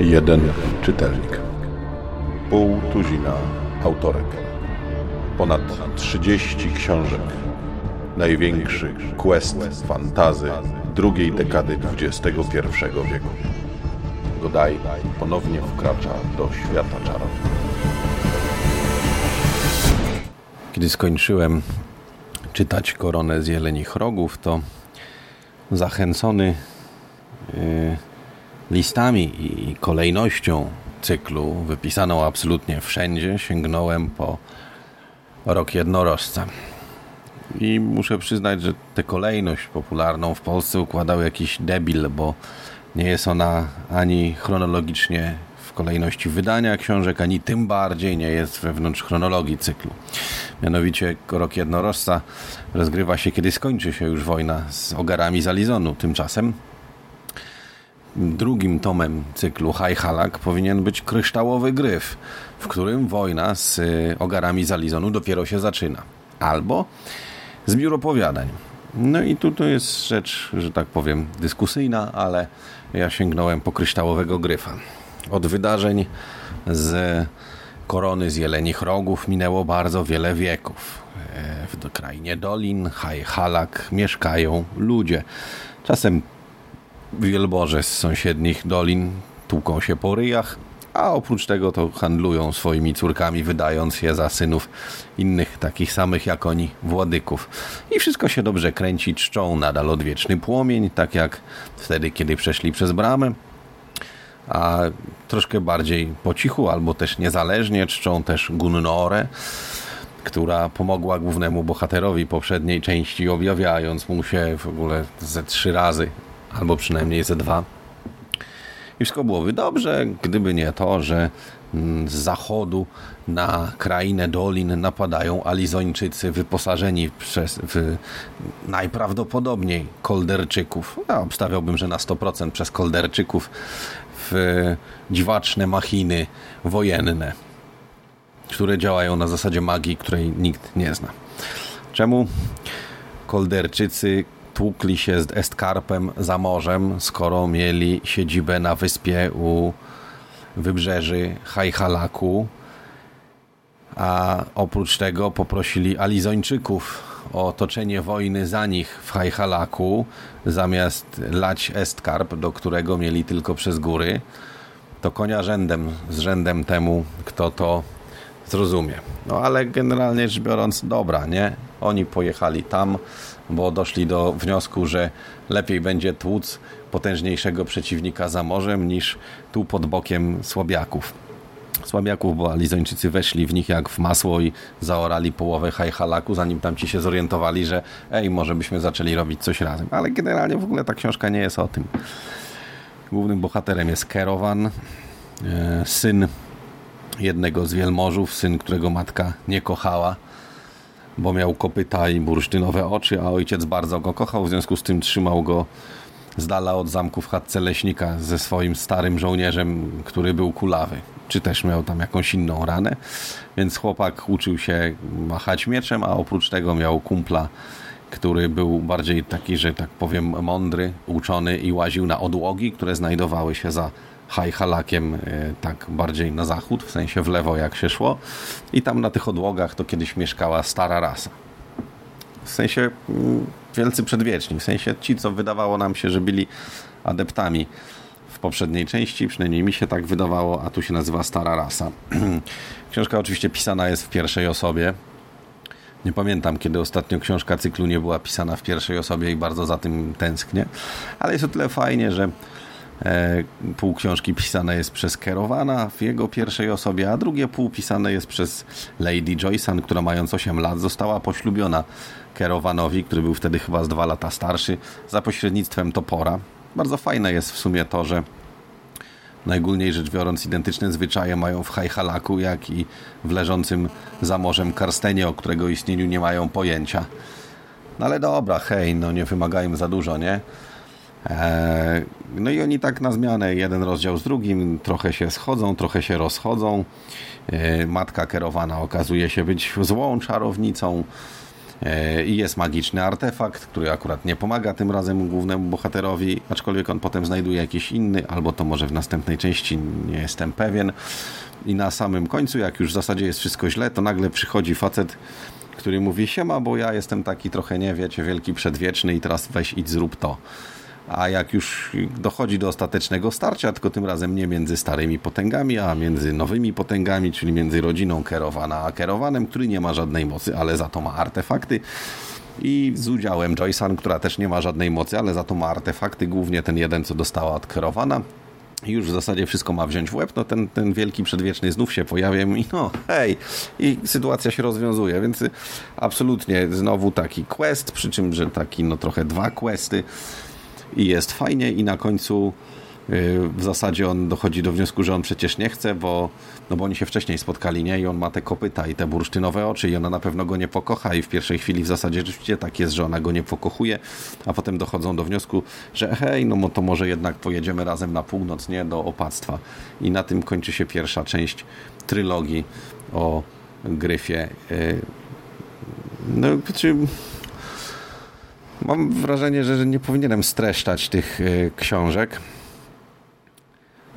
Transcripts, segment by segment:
Jeden czytelnik. Pół tuzina autorek. Ponad 30 książek. Największy quest fantazy drugiej dekady XXI wieku. Godaj ponownie wkracza do świata czarów. Kiedy skończyłem czytać Koronę z Jelenich Rogów, to zachęcony yy, listami i kolejnością cyklu, wypisaną absolutnie wszędzie, sięgnąłem po Rok Jednorożca. I muszę przyznać, że tę kolejność popularną w Polsce układał jakiś debil, bo nie jest ona ani chronologicznie w kolejności wydania książek, ani tym bardziej nie jest wewnątrz chronologii cyklu. Mianowicie Rok Jednorożca rozgrywa się, kiedy skończy się już wojna z ogarami z Alizonu. Tymczasem drugim tomem cyklu High powinien być kryształowy gryf, w którym wojna z y, ogarami z Alizonu dopiero się zaczyna. Albo zbiór opowiadań. No i tu to jest rzecz, że tak powiem, dyskusyjna, ale ja sięgnąłem po kryształowego gryfa. Od wydarzeń z korony z jelenich rogów minęło bardzo wiele wieków. E, w krainie dolin, High Halak mieszkają ludzie. Czasem wielboże z sąsiednich dolin tłuką się po ryjach, a oprócz tego to handlują swoimi córkami, wydając je za synów innych takich samych jak oni władyków. I wszystko się dobrze kręci, czczą nadal odwieczny płomień, tak jak wtedy, kiedy przeszli przez bramę. A troszkę bardziej po cichu, albo też niezależnie czczą też Gunnorę, która pomogła głównemu bohaterowi poprzedniej części, objawiając mu się w ogóle ze trzy razy, albo przynajmniej ze dwa i wszystko byłoby dobrze, gdyby nie to, że mm, z zachodu na krainę dolin napadają Alizończycy wyposażeni przez w, najprawdopodobniej Kolderczyków. Ja obstawiałbym, że na 100% przez Kolderczyków w dziwaczne machiny wojenne, które działają na zasadzie magii, której nikt nie zna. Czemu Kolderczycy tłukli się z Estkarpem za morzem, skoro mieli siedzibę na wyspie u wybrzeży Hajhalaku, a oprócz tego poprosili Alizończyków o otoczenie wojny za nich w Hajhalaku, zamiast lać Estkarp, do którego mieli tylko przez góry, to konia rzędem, z rzędem temu, kto to zrozumie. No ale generalnie rzecz biorąc, dobra, nie? Oni pojechali tam, bo doszli do wniosku, że lepiej będzie tłuc potężniejszego przeciwnika za morzem niż tu pod bokiem słabiaków. Słabiaków, bo Alizończycy weszli w nich jak w masło i zaorali połowę hajhalaku, zanim tam ci się zorientowali, że ej, może byśmy zaczęli robić coś razem. Ale generalnie w ogóle ta książka nie jest o tym. Głównym bohaterem jest Kerowan, e, syn jednego z wielmożów, syn, którego matka nie kochała bo miał kopyta i bursztynowe oczy, a ojciec bardzo go kochał, w związku z tym trzymał go z dala od zamku w chatce leśnika ze swoim starym żołnierzem, który był kulawy, czy też miał tam jakąś inną ranę, więc chłopak uczył się machać mieczem, a oprócz tego miał kumpla, który był bardziej taki, że tak powiem mądry, uczony i łaził na odłogi, które znajdowały się za Hajhalakiem e, tak bardziej na zachód, w sensie w lewo jak się szło. I tam na tych odłogach to kiedyś mieszkała stara rasa. W sensie mm, wielcy przedwieczni, w sensie ci, co wydawało nam się, że byli adeptami w poprzedniej części, przynajmniej mi się tak wydawało, a tu się nazywa Stara Rasa. Książka oczywiście pisana jest w pierwszej osobie. Nie pamiętam, kiedy ostatnio książka cyklu nie była pisana w pierwszej osobie i bardzo za tym tęsknię, ale jest o tyle fajnie, że pół książki pisane jest przez Kerowana w jego pierwszej osobie, a drugie pół pisane jest przez Lady Joyson, która mając 8 lat została poślubiona Kerowanowi, który był wtedy chyba z dwa lata starszy, za pośrednictwem Topora. Bardzo fajne jest w sumie to, że najgólniej rzecz biorąc identyczne zwyczaje mają w Hajhalaku, jak i w leżącym za morzem Karstenie, o którego istnieniu nie mają pojęcia. No ale dobra, hej, no nie wymagajmy za dużo, nie? E, no i oni tak na zmianę, jeden rozdział z drugim, trochę się schodzą, trochę się rozchodzą. E, matka kierowana okazuje się być złą czarownicą. E, I jest magiczny artefakt, który akurat nie pomaga tym razem głównemu bohaterowi, aczkolwiek on potem znajduje jakiś inny, albo to może w następnej części, nie jestem pewien. I na samym końcu, jak już w zasadzie jest wszystko źle, to nagle przychodzi facet, który mówi siema, bo ja jestem taki trochę, nie wiecie, wielki przedwieczny i teraz weź idź zrób to. A jak już dochodzi do ostatecznego starcia, tylko tym razem nie między starymi potęgami, a między nowymi potęgami, czyli między rodziną Kerowana a Kerowanem, który nie ma żadnej mocy, ale za to ma artefakty. I z udziałem Joysan, która też nie ma żadnej mocy, ale za to ma artefakty, głównie ten jeden, co dostała od Kerowana już w zasadzie wszystko ma wziąć w łeb, no ten, ten wielki przedwieczny znów się pojawia i no hej, i sytuacja się rozwiązuje, więc absolutnie znowu taki quest, przy czym, że taki no trochę dwa questy i jest fajnie i na końcu y, w zasadzie on dochodzi do wniosku, że on przecież nie chce, bo, no bo oni się wcześniej spotkali, nie? I on ma te kopyta i te bursztynowe oczy i ona na pewno go nie pokocha i w pierwszej chwili w zasadzie rzeczywiście tak jest, że ona go nie pokochuje, a potem dochodzą do wniosku, że hej, no to może jednak pojedziemy razem na północ, nie? Do opactwa. I na tym kończy się pierwsza część trylogii o Gryfie. Y, no, czy Mam wrażenie, że nie powinienem streszczać tych e, książek,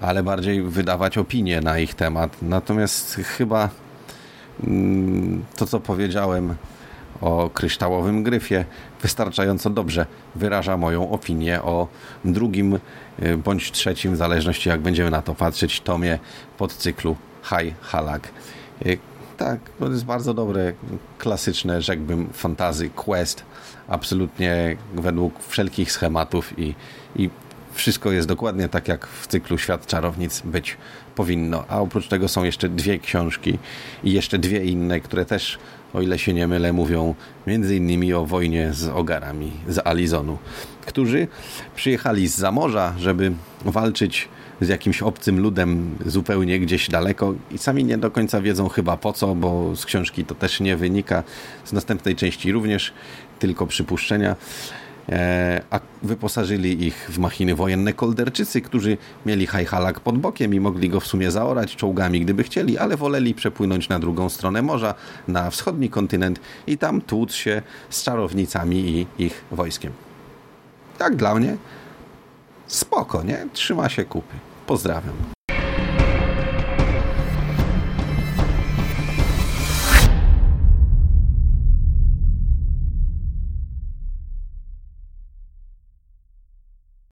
ale bardziej wydawać opinie na ich temat. Natomiast chyba mm, to, co powiedziałem o kryształowym gryfie, wystarczająco dobrze wyraża moją opinię o drugim e, bądź trzecim, w zależności jak będziemy na to patrzeć, tomie podcyklu High Halak. Tak, to jest bardzo dobre, klasyczne, rzekłbym, fantazy quest absolutnie według wszelkich schematów i, i wszystko jest dokładnie tak, jak w cyklu Świat Czarownic być powinno. A oprócz tego są jeszcze dwie książki i jeszcze dwie inne, które też, o ile się nie mylę, mówią między innymi o wojnie z ogarami z Alizonu, którzy przyjechali z zamorza, żeby walczyć z jakimś obcym ludem zupełnie gdzieś daleko i sami nie do końca wiedzą chyba po co, bo z książki to też nie wynika, z następnej części również tylko przypuszczenia. E, a wyposażyli ich w machiny wojenne kolderczycy, którzy mieli hajhalak pod bokiem i mogli go w sumie zaorać czołgami, gdyby chcieli, ale woleli przepłynąć na drugą stronę morza, na wschodni kontynent i tam tłuc się z czarownicami i ich wojskiem. Tak dla mnie spoko, nie? Trzyma się kupy. Pozdrawiam.